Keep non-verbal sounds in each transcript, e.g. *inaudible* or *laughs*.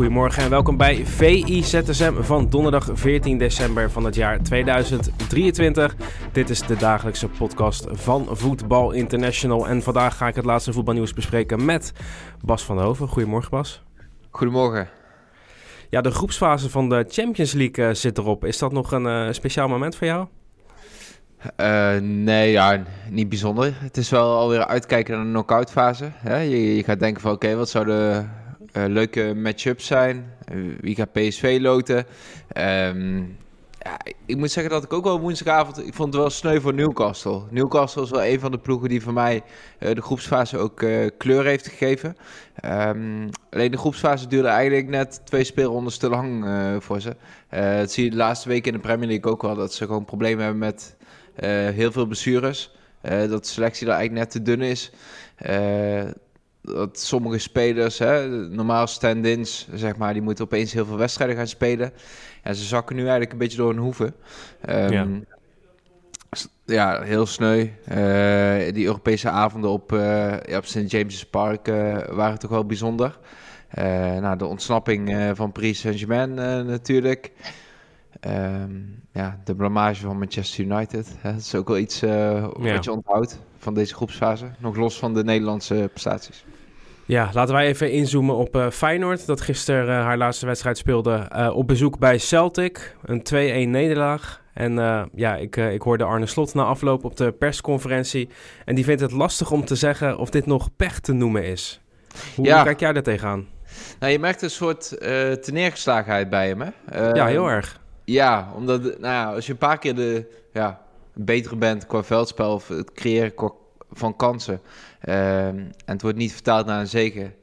Goedemorgen en welkom bij VI-ZSM van donderdag 14 december van het jaar 2023. Dit is de dagelijkse podcast van Voetbal International. En vandaag ga ik het laatste voetbalnieuws bespreken met Bas van der Hoven. Goedemorgen Bas. Goedemorgen. Ja, de groepsfase van de Champions League uh, zit erop. Is dat nog een uh, speciaal moment voor jou? Uh, nee, ja, niet bijzonder. Het is wel alweer uitkijken naar de knock-out fase. Hè? Je, je, gaat denken van oké, okay, wat zou de leuke match-ups zijn? Uh, wie gaat PSV loten? Um, ja, ik moet zeggen dat ik ook wel woensdagavond... Ik vond het wel sneu voor Newcastle. Newcastle is wel een van de ploegen die voor mij uh, de groepsfase ook kleur heeft gegeven. Um, alleen de groepsfase duurde eigenlijk net twee speelrondes te lang voor ze. dat zie je de laatste weken in de Premier League ook wel. Dat ze gewoon problemen hebben met heel veel blessures. dat de selectie daar eigenlijk net te dun is dat sommige spelers, hè, normaal stand-ins, zeg maar, die moeten opeens heel veel wedstrijden gaan spelen. En ze zakken nu eigenlijk een beetje door hun hoeven. Um, ja. ja. heel sneu. Uh, die Europese avonden op, uh, ja, op St. James's Park uh, waren toch wel bijzonder. nou, de ontsnapping van Paris Saint-Germain natuurlijk. Um, ja, de blamage van Manchester United. Hè, dat is ook wel iets wat ja. je onthoudt van deze groepsfase. Nog los van de Nederlandse prestaties. Ja, laten wij even inzoomen op uh, Feyenoord. Dat gisteren uh, haar laatste wedstrijd speelde uh, op bezoek bij Celtic. Een 2-1 nederlaag. En ja, ik, ik hoorde Arne Slot na afloop op de persconferentie. En die vindt het lastig om te zeggen of dit nog pech te noemen is. Hoe ja. kijk jij daar tegenaan? Nou, je merkt een soort teneergeslagenheid bij hem, hè? ja, heel erg. Ja, omdat nou ja, als je een paar keer de ja, betere bent qua veldspel of het creëren van kansen. Uh, en het wordt niet vertaald naar een zegen.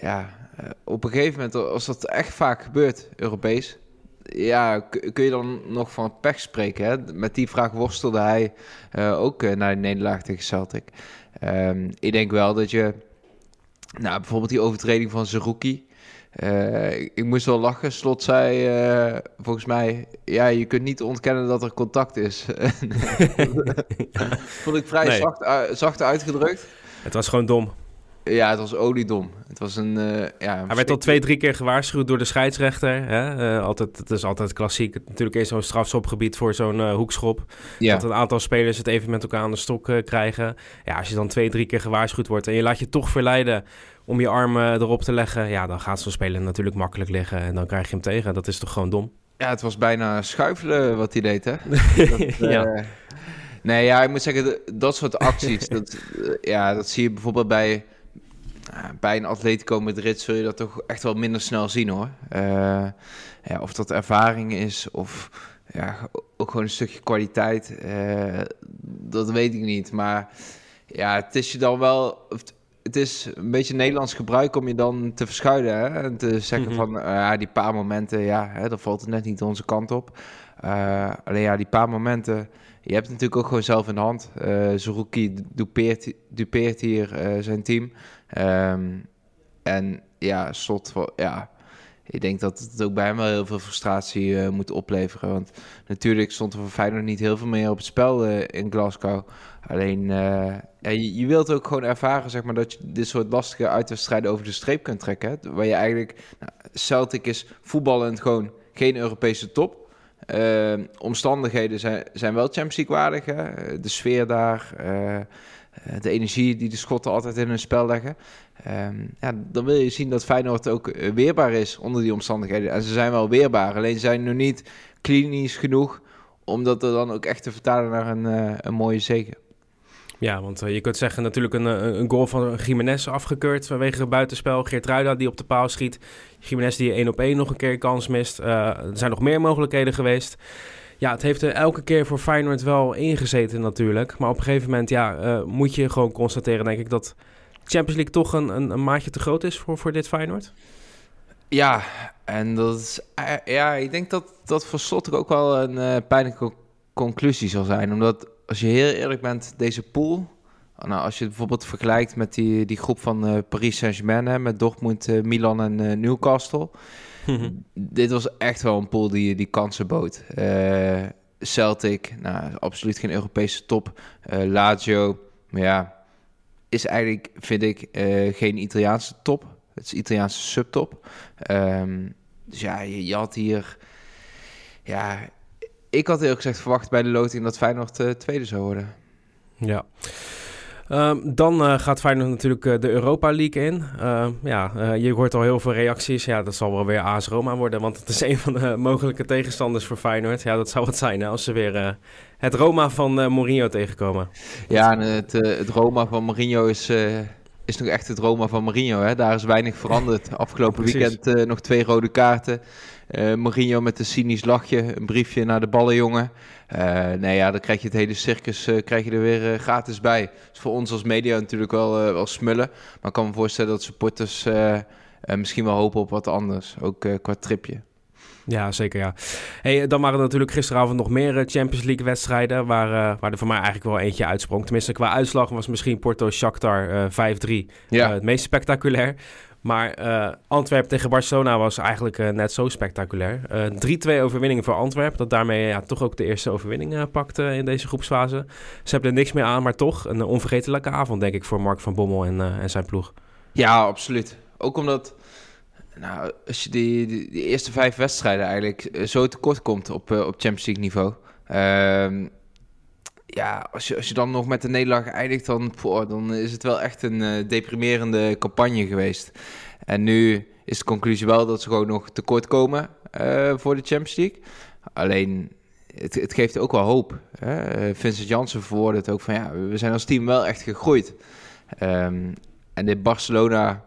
Ja, uh, op een gegeven moment, als dat echt vaak gebeurt, Europees, ja, kun je dan nog van pech spreken? Hè? Met die vraag worstelde hij uh, ook uh, naar de nederlaag tegen Celtic. Um, ik denk wel dat je, nou, bijvoorbeeld die overtreding van Zerouki. Uh, ik, ik, moest wel lachen. Slot zei uh, volgens mij: Ja, je kunt niet ontkennen dat er contact is. *laughs* *laughs* Vond ik vrij nee. zacht, uh, zacht uitgedrukt. Het was gewoon dom. Ja, het was oliedom. Het was een. ja, Hij werd al twee, drie keer gewaarschuwd door de scheidsrechter. Hè? altijd, het is altijd klassiek. Natuurlijk is zo'n strafschopgebied voor zo'n hoekschop. Ja. Dat een aantal spelers het even met elkaar aan de stok krijgen. Ja, als je dan twee, drie keer gewaarschuwd wordt en je laat je toch verleiden om je armen erop te leggen, ja, dan gaat zo'n speler natuurlijk makkelijk liggen en dan krijg je hem tegen. Dat is toch gewoon dom? Ja, het was bijna schuifelen wat hij deed, hè? *laughs* Dat, ja. Nee, ja, ik moet zeggen, dat soort acties, *laughs* dat, ja, dat zie je bijvoorbeeld bij, bij een Atletico Madrid, zul je dat toch echt wel minder snel zien, hoor. ja, of dat ervaring is, of ja, ook gewoon een stukje kwaliteit, dat weet ik niet. Maar ja, het is je dan wel het is een beetje Nederlands gebruik om je dan te verschuilen. Hè? En te zeggen mm -hmm. van, uh, die paar momenten, ja, hè, valt het net niet onze kant op. Uh, alleen ja, die paar momenten, je hebt het natuurlijk ook gewoon zelf in de hand. Uh, Zerouki dupeert, dupeert hier zijn team. Um, en ja, slot, ja, ik denk dat het ook bij hem wel heel veel frustratie uh, moet opleveren. Want natuurlijk stond er voor Feyenoord niet heel veel meer op het spel uh, in Glasgow. Alleen, uh, ja, je, je, wilt ook gewoon ervaren zeg maar, dat je dit soort lastige uitwedstrijden over de streep kunt trekken. Waar je eigenlijk, nou, Celtic is voetballend gewoon geen Europese top. omstandigheden zijn, zijn wel Champions League waardig. Hè? De sfeer daar, de energie die de Schotten altijd in hun spel leggen. Um, ja, dan wil je zien dat Feyenoord ook weerbaar is onder die omstandigheden. En ze zijn wel weerbaar, alleen zijn nu niet klinisch genoeg om dat er dan ook echt te vertalen naar een, uh, een mooie zegen. Ja, want je kunt zeggen natuurlijk een, een goal van Jiménez afgekeurd vanwege buitenspel. Geert Ruida die op de paal schiet. Jiménez die één op één nog een keer kans mist. Er zijn nog meer mogelijkheden geweest. Ja, het heeft er elke keer voor Feyenoord wel ingezeten natuurlijk. Maar op een gegeven moment ja, moet je gewoon constateren, denk ik, dat Champions League toch een, een, een, maatje te groot is voor, voor dit Feyenoord? Ja, en dat is, ja, ik denk dat dat voor Slot ook wel een pijnlijke conclusie zal zijn. Omdat als je heel eerlijk bent, deze pool nou, als je het bijvoorbeeld vergelijkt met die, die groep van uh, Paris Saint-Germain, met Dortmund, uh, Milan en uh, Newcastle. Mhm. Dit was echt wel een pool die, die kansen bood. Celtic, nou, absoluut geen Europese top. Lazio, maar ja, is eigenlijk, vind ik, geen Italiaanse top. Het is Italiaanse subtop. Um, dus ja, je, je, had hier... Ja, ik had eerlijk gezegd verwacht bij de loting dat Feyenoord tweede zou worden. Ja. Ehm, dan uh, gaat Feyenoord natuurlijk uh, de Europa League in. Uh, ja, eh, je hoort al heel veel reacties. Ja, dat zal wel weer AS Roma worden, want het is *laughs* een van de mogelijke tegenstanders voor Feyenoord. Ja, dat zou het zijn hè, als ze weer het Roma van Mourinho tegenkomen. Ja, het, het Roma van Mourinho is, is nog echt het Roma van Mourinho. Hè? Daar is weinig veranderd. Afgelopen weekend nog twee rode kaarten. Uh, Mourinho met een cynisch lachje, een briefje naar de ballenjongen. Uh, nee, ja, dan krijg je het hele circus uh, krijg je er weer gratis bij. is voor ons als media natuurlijk wel, wel smullen. Maar ik kan me voorstellen dat supporters misschien wel hopen op wat anders. Ook qua tripje. Ja, zeker ja. Hey, dan waren er natuurlijk gisteravond nog meer Champions League wedstrijden... Waar, waar er voor mij eigenlijk wel eentje uitsprong. Tenminste, qua uitslag was misschien Porto-Shakhtar 5-3 ja. het meest spectaculair. Maar uh, Antwerpen tegen Barcelona was eigenlijk uh, net zo spectaculair. Uh, 3-2 overwinningen voor Antwerpen. Dat daarmee ja, toch ook de eerste overwinning pakte in deze groepsfase. Ze hebben er niks meer aan, maar toch een onvergetelijke avond, denk ik, voor Mark van Bommel en, en zijn ploeg. Ja, absoluut. Ook omdat nou, als je die, die, eerste vijf wedstrijden eigenlijk zo tekort komt op, op Champions League niveau. Ehm, ja, als je, als je dan nog met de nederlaag eindigt, dan, dan is het wel echt een uh, deprimerende campagne geweest. En nu is de conclusie wel dat ze gewoon nog tekort komen uh, voor de Champions League. Alleen, het, het geeft ook wel hoop. Hè? Vincent Janssen verwoordde het ook van ja, we zijn als team wel echt gegroeid. Um, en dit Barcelona,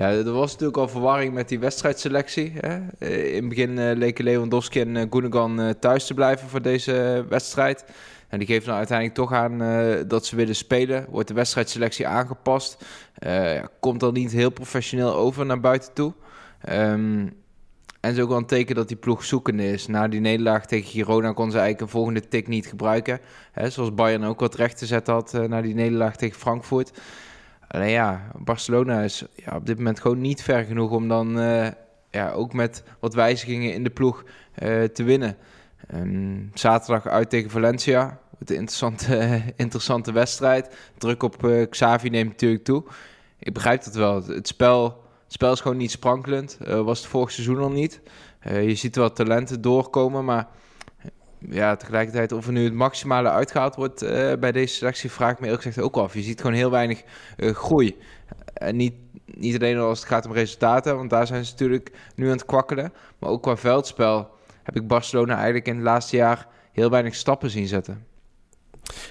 ja, er was natuurlijk al verwarring met die wedstrijdselectie. Hè? In het begin uh, leken Lewandowski en uh, thuis te blijven voor deze wedstrijd. En die geven dan uiteindelijk toch aan dat ze willen spelen. Wordt de wedstrijdselectie aangepast. Uh, komt dan niet heel professioneel over naar buiten toe. Um, en is ook wel een teken dat die ploeg zoekende is. Na die nederlaag tegen Girona kon ze eigenlijk een volgende tik niet gebruiken. Hè, zoals Bayern ook wat recht te zetten had na die nederlaag tegen Frankfurt. Alleen ja, Barcelona is ja, op dit moment gewoon niet ver genoeg om dan ja, ook met wat wijzigingen in de ploeg te winnen. Um, zaterdag uit tegen Valencia. Een interessante, *laughs* interessante wedstrijd. Druk op uh, Xavi neemt natuurlijk toe. Ik begrijp dat wel. Het spel, spel is gewoon niet sprankelend. Was het vorig seizoen al niet. Je ziet wel talenten doorkomen, maar ja, tegelijkertijd of er nu het maximale uitgehaald wordt bij deze selectie, vraag ik me eerlijk gezegd ook af. Je ziet gewoon heel weinig groei. En niet, niet alleen als het gaat om resultaten, want daar zijn ze natuurlijk nu aan het kwakkelen. Maar ook qua veldspel heb ik Barcelona eigenlijk in het laatste jaar heel weinig stappen zien zetten.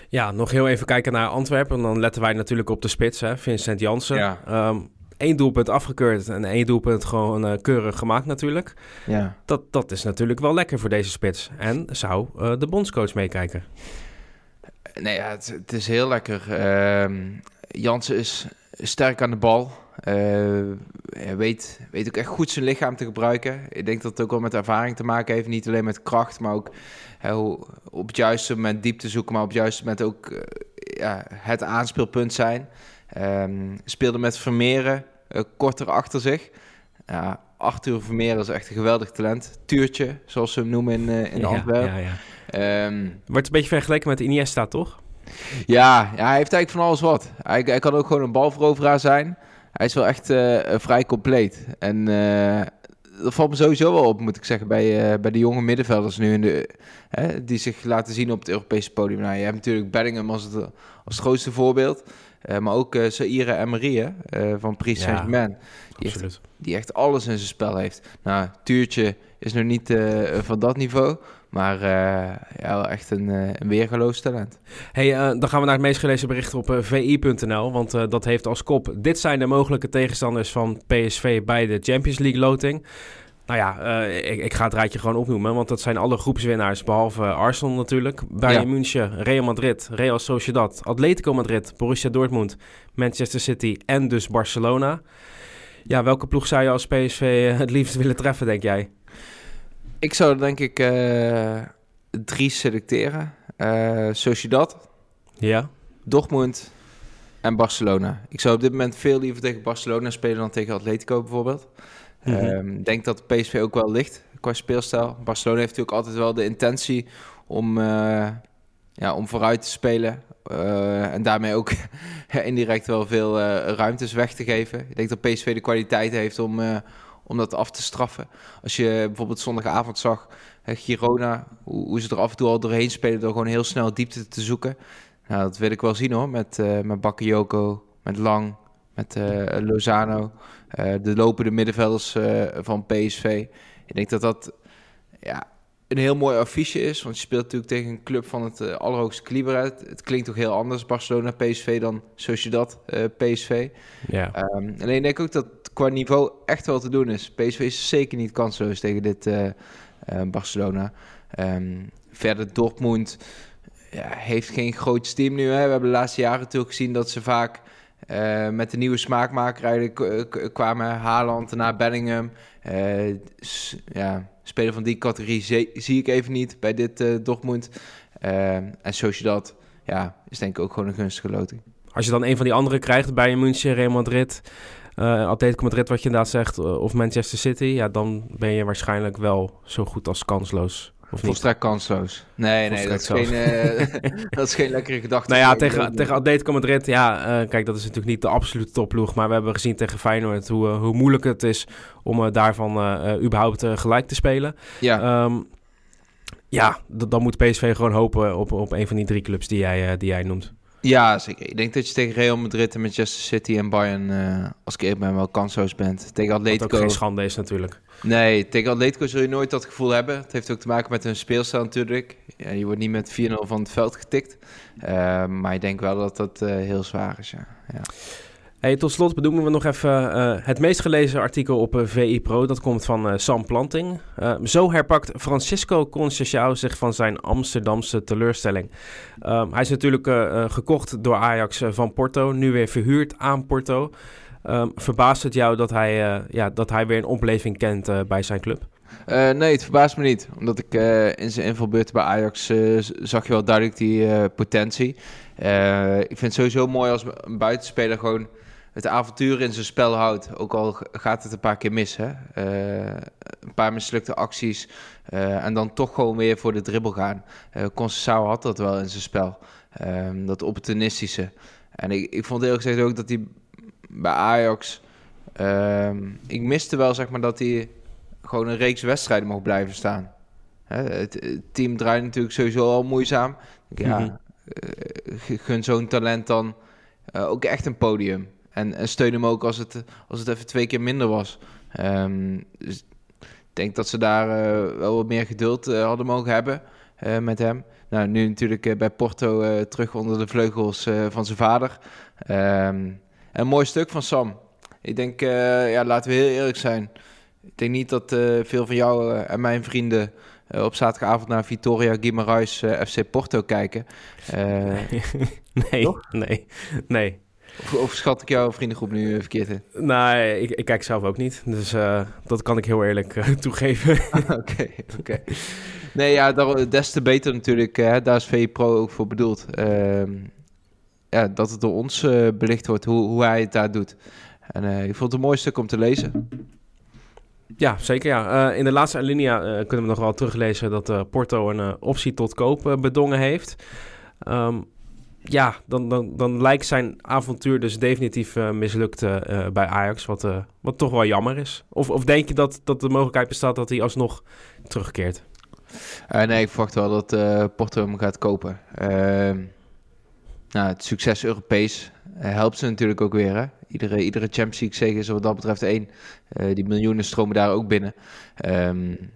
Ja, nog heel even kijken naar Antwerpen. Dan letten wij natuurlijk op de spits, hè? Vincent Jansen. Ja. Um, één doelpunt afgekeurd en één doelpunt gewoon uh, keurig gemaakt natuurlijk. Ja. Dat, dat is natuurlijk wel lekker voor deze spits. En zou uh, de bondscoach meekijken? Nee, ja, het, het is heel lekker. Uh, Jansen is sterk aan de bal. Uh, weet, weet ook echt goed zijn lichaam te gebruiken. Ik denk dat het ook wel met ervaring te maken heeft. Niet alleen met kracht, maar ook op het juiste moment diepte zoeken. Maar op het juiste moment ook uh, ja, het aanspeelpunt zijn. Um, speelde met Vermeeren uh, korter achter zich. Ja, Arthur Vermeeren is echt een geweldig talent. Tuurtje, zoals ze hem noemen in, in ja, Antwerpen. Ja, ja. Um, Wordt een beetje vergeleken met Iniesta, toch? Ja, ja, hij heeft eigenlijk van alles wat. Hij, hij kan ook gewoon een balveroveraar zijn. Hij is wel echt uh, vrij compleet. En uh, dat valt me sowieso wel op, moet ik zeggen, bij, uh, bij de jonge middenvelders nu in de, die zich laten zien op het Europese podium. Nou, je hebt natuurlijk Bellingham als het, als het grootste voorbeeld. maar ook uh, Saïre en Marie van Paris Saint-Germain. Die, die echt alles in zijn spel heeft. Nou, Tuurtje is nog niet van dat niveau. Maar uh, ja, echt een, uh, een weergeloos talent. Hey, uh, dan gaan we naar het meest gelezen bericht op vi.nl. Want dat heeft als kop... Dit zijn de mogelijke tegenstanders van PSV bij de Champions League loting. Nou ja, ik, ik, ga het rijtje gewoon opnoemen, want dat zijn alle groepswinnaars, behalve Arsenal natuurlijk. Bayern ja. München, Real Madrid, Real Sociedad, Atletico Madrid, Borussia Dortmund, Manchester City en dus Barcelona. Ja, welke ploeg zou je als PSV het liefst willen treffen, denk jij? Ik zou denk ik uh, drie selecteren. Uh, Sociedad, ja. Dortmund en Barcelona. Ik zou op dit moment veel liever tegen Barcelona spelen dan tegen Atletico bijvoorbeeld. Ik mm -hmm. denk dat PSV ook wel ligt qua speelstijl. Barcelona heeft natuurlijk altijd wel de intentie om, uh, ja, om vooruit te spelen. Uh, en daarmee ook *laughs* indirect wel veel uh, ruimtes weg te geven. Ik denk dat PSV de kwaliteit heeft om, om dat af te straffen. Als je bijvoorbeeld zondagavond zag, Girona, hoe, hoe, ze er af en toe al doorheen spelen door gewoon heel snel diepte te zoeken. Nou, dat wil ik wel zien hoor, met, met Bakayoko, met Lang, met Lozano. Uh, de lopende middenvelders uh, van PSV. Ik denk dat dat ja, een heel mooi affiche is. Want je speelt natuurlijk tegen een club van het uh, allerhoogste kaliber. Het, het klinkt toch heel anders, Barcelona PSV, dan Sociedad PSV. Ja. Um, alleen denk ik ook dat qua niveau echt wel te doen is. PSV is zeker niet kansloos tegen dit Barcelona. Um, verder Dortmund ja, heeft geen groot team nu. Hè. We hebben de laatste jaren natuurlijk gezien dat ze vaak uh, met de nieuwe smaakmaker kwamen Haaland, naar Bellingham. Uh, ja, speler van die categorie zie, ik even niet bij dit uh, Dortmund. en Sociedad ja, is denk ik ook gewoon een gunstige loting. Als je dan een van die andere krijgt bij München, Real Madrid, Atletico Madrid wat je inderdaad zegt, of Manchester City, ja, dan ben je waarschijnlijk wel zo goed als kansloos. Of Volstrekt kansloos. Nee, nee, dat is, geen, uh, *laughs* dat is geen lekkere gedachte. Nou ja, tegen, tegen Atletico Madrid, ja, uh, kijk, dat is natuurlijk niet de absolute topploeg. Maar we hebben gezien tegen Feyenoord hoe, uh, hoe moeilijk het is om daarvan überhaupt gelijk te spelen. Ja. Um, ja, dan moet PSV gewoon hopen op, op een van die drie clubs die jij, die jij noemt. Ja, zeker. Ik denk dat je tegen Real Madrid en Manchester City en Bayern, uh, als ik eerlijk ben, wel kansloos bent. Tegen Atletico... Wat ook geen schande is natuurlijk. Nee, tegen Atletico zul je nooit dat gevoel hebben. Het heeft ook te maken met hun speelstijl natuurlijk. Ja, je wordt niet met 4-0 van het veld getikt. Uh, maar ik denk wel dat dat uh, heel zwaar is, ja. ja. Tot slot benoemen we nog even uh, het meest gelezen artikel op uh, VI Pro. Dat komt van uh, Sam Planting. zo herpakt Francisco Conceição zich van zijn Amsterdamse teleurstelling. Um, hij is natuurlijk gekocht door Ajax van Porto, nu weer verhuurd aan Porto. Um, verbaast het jou dat hij, ja, dat hij weer een opleving kent bij zijn club? nee, het verbaast me niet. Omdat ik in zijn invalbeurt bij Ajax zag je wel duidelijk die potentie. ik vind het sowieso mooi als een buitenspeler gewoon het avontuur in zijn spel houdt. Ook al gaat het een paar keer mis. Hè? Uh, een paar mislukte acties. Uh, en dan toch gewoon weer voor de dribbel gaan. Uh, had dat wel in zijn spel. Um, dat opportunistische. En ik, ik vond eerlijk gezegd ook dat hij bij Ajax... Um, ik miste wel zeg maar dat hij gewoon een reeks wedstrijden mocht blijven staan. Hè? Het, het, team draait natuurlijk sowieso al moeizaam. Ja, mm -hmm. gun zo'n talent dan ook echt een podium. En, en steun hem ook als het, als het even twee keer minder was. Um, dus ik denk dat ze daar uh, wel wat meer geduld uh, hadden mogen hebben uh, met hem. Nou, nu natuurlijk bij Porto terug onder de vleugels van zijn vader. Um, een mooi stuk van Sam. Ik denk, ja, laten we heel eerlijk zijn. Ik denk niet dat veel van jou en mijn vrienden op zaterdagavond naar Vitoria Guimarães FC Porto kijken. *laughs* nee, nee, nee. Of, of schat ik jouw vriendengroep nu eh, verkeerd in? Nee, ik, ik kijk zelf ook niet. Dus uh, dat kan ik heel eerlijk uh, *laughs* toegeven. *laughs* Oké, oké. Nee, ja, daar, des te beter natuurlijk. Hè, daar is VE Pro ook voor bedoeld. Uh, ja, dat het door ons belicht wordt hoe, hoe hij het daar doet. En ik vond het een mooi stuk om te lezen. Ja, zeker. Ja. Uh, in de laatste alinea uh, kunnen we nog wel teruglezen dat uh, Porto een optie tot koop bedongen heeft. Um, ja, dan, dan, dan lijkt zijn avontuur dus definitief uh, mislukt uh, bij Ajax. Wat, wat toch wel jammer is. Of, of denk je dat, dat de mogelijkheid bestaat dat hij alsnog terugkeert? nee, ik verwacht wel dat Porto hem gaat kopen. Ehm, nou, het succes Europees helpt ze natuurlijk ook weer. Hè? Iedere, iedere Champions League is wat dat betreft één. die miljoenen stromen daar ook binnen. Um,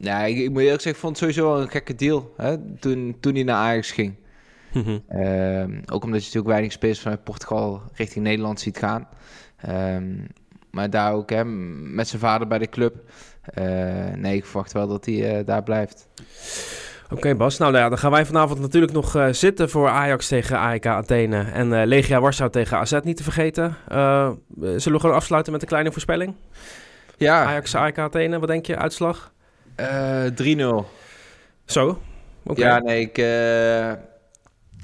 nou, ik, ik, moet eerlijk zeggen, ik vond het sowieso wel een gekke deal hè? Toen, toen hij naar Ajax ging. Mm ook omdat je natuurlijk weinig spelers vanuit Portugal richting Nederland ziet gaan. Um, maar daar ook hè, met zijn vader bij de club. nee, ik verwacht wel dat hij daar blijft. Oké Bas, nou, nou, ja, dan gaan wij vanavond natuurlijk nog zitten voor Ajax tegen AEK Athene en Legia Warschau tegen AZ niet te vergeten. zullen we gewoon afsluiten met een kleine voorspelling? Ja. Ajax AEK Athene, wat denk je, uitslag? 3-0. Zo? Ja, nee, ik...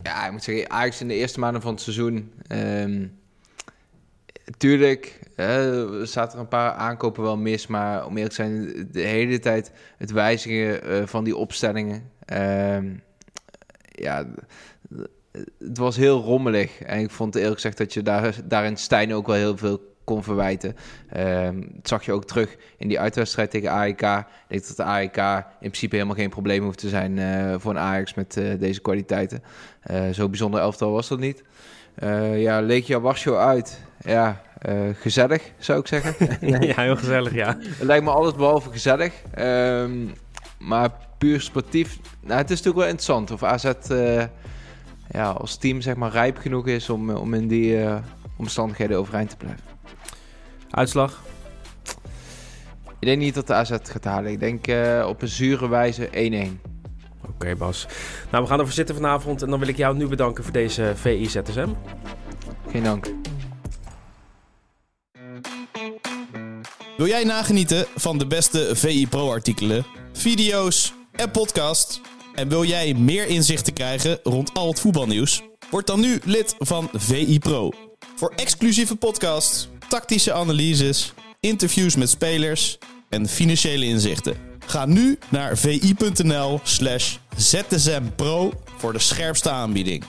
ja, ik moet zeggen, Ajax in de eerste maanden van het seizoen... Um, tuurlijk, er zaten er een paar aankopen wel mis, maar om eerlijk te zijn, de hele tijd het wijzigen uh, van die opstellingen. Uh, ja, het was heel rommelig. En ik vond eerlijk gezegd dat je daar, daarin Stijn ook wel heel veel kon verwijten. Um, dat zag je ook terug in die uitwedstrijd tegen AEK. Ik denk dat de AEK in principe helemaal geen probleem hoeft te zijn uh, voor een Ajax met uh, deze kwaliteiten. zo bijzonder elftal was dat niet. ja, leek je Warschau uit. Ja, uh, gezellig, zou ik zeggen. *laughs* Ja, heel gezellig, ja. Het lijkt me alles behalve gezellig. Um, maar puur sportief, nou, het is natuurlijk wel interessant of AZ uh, ja, als team zeg maar rijp genoeg is om, om in die uh, omstandigheden overeind te blijven. Uitslag? Ik denk niet dat de AZ gaat halen. Ik denk op een zure wijze 1-1. Oké, okay, Bas. Nou, we gaan ervoor zitten vanavond. En dan wil ik jou nu bedanken voor deze VI ZSM. Geen dank. Wil jij nagenieten van de beste VI Pro artikelen, video's en podcast? En wil jij meer inzichten krijgen rond al het voetbalnieuws? Word dan nu lid van VI Pro. Voor exclusieve podcasts, tactische analyses, interviews met spelers en financiële inzichten. Ga nu naar vi.nl slash zsmpro voor de scherpste aanbieding.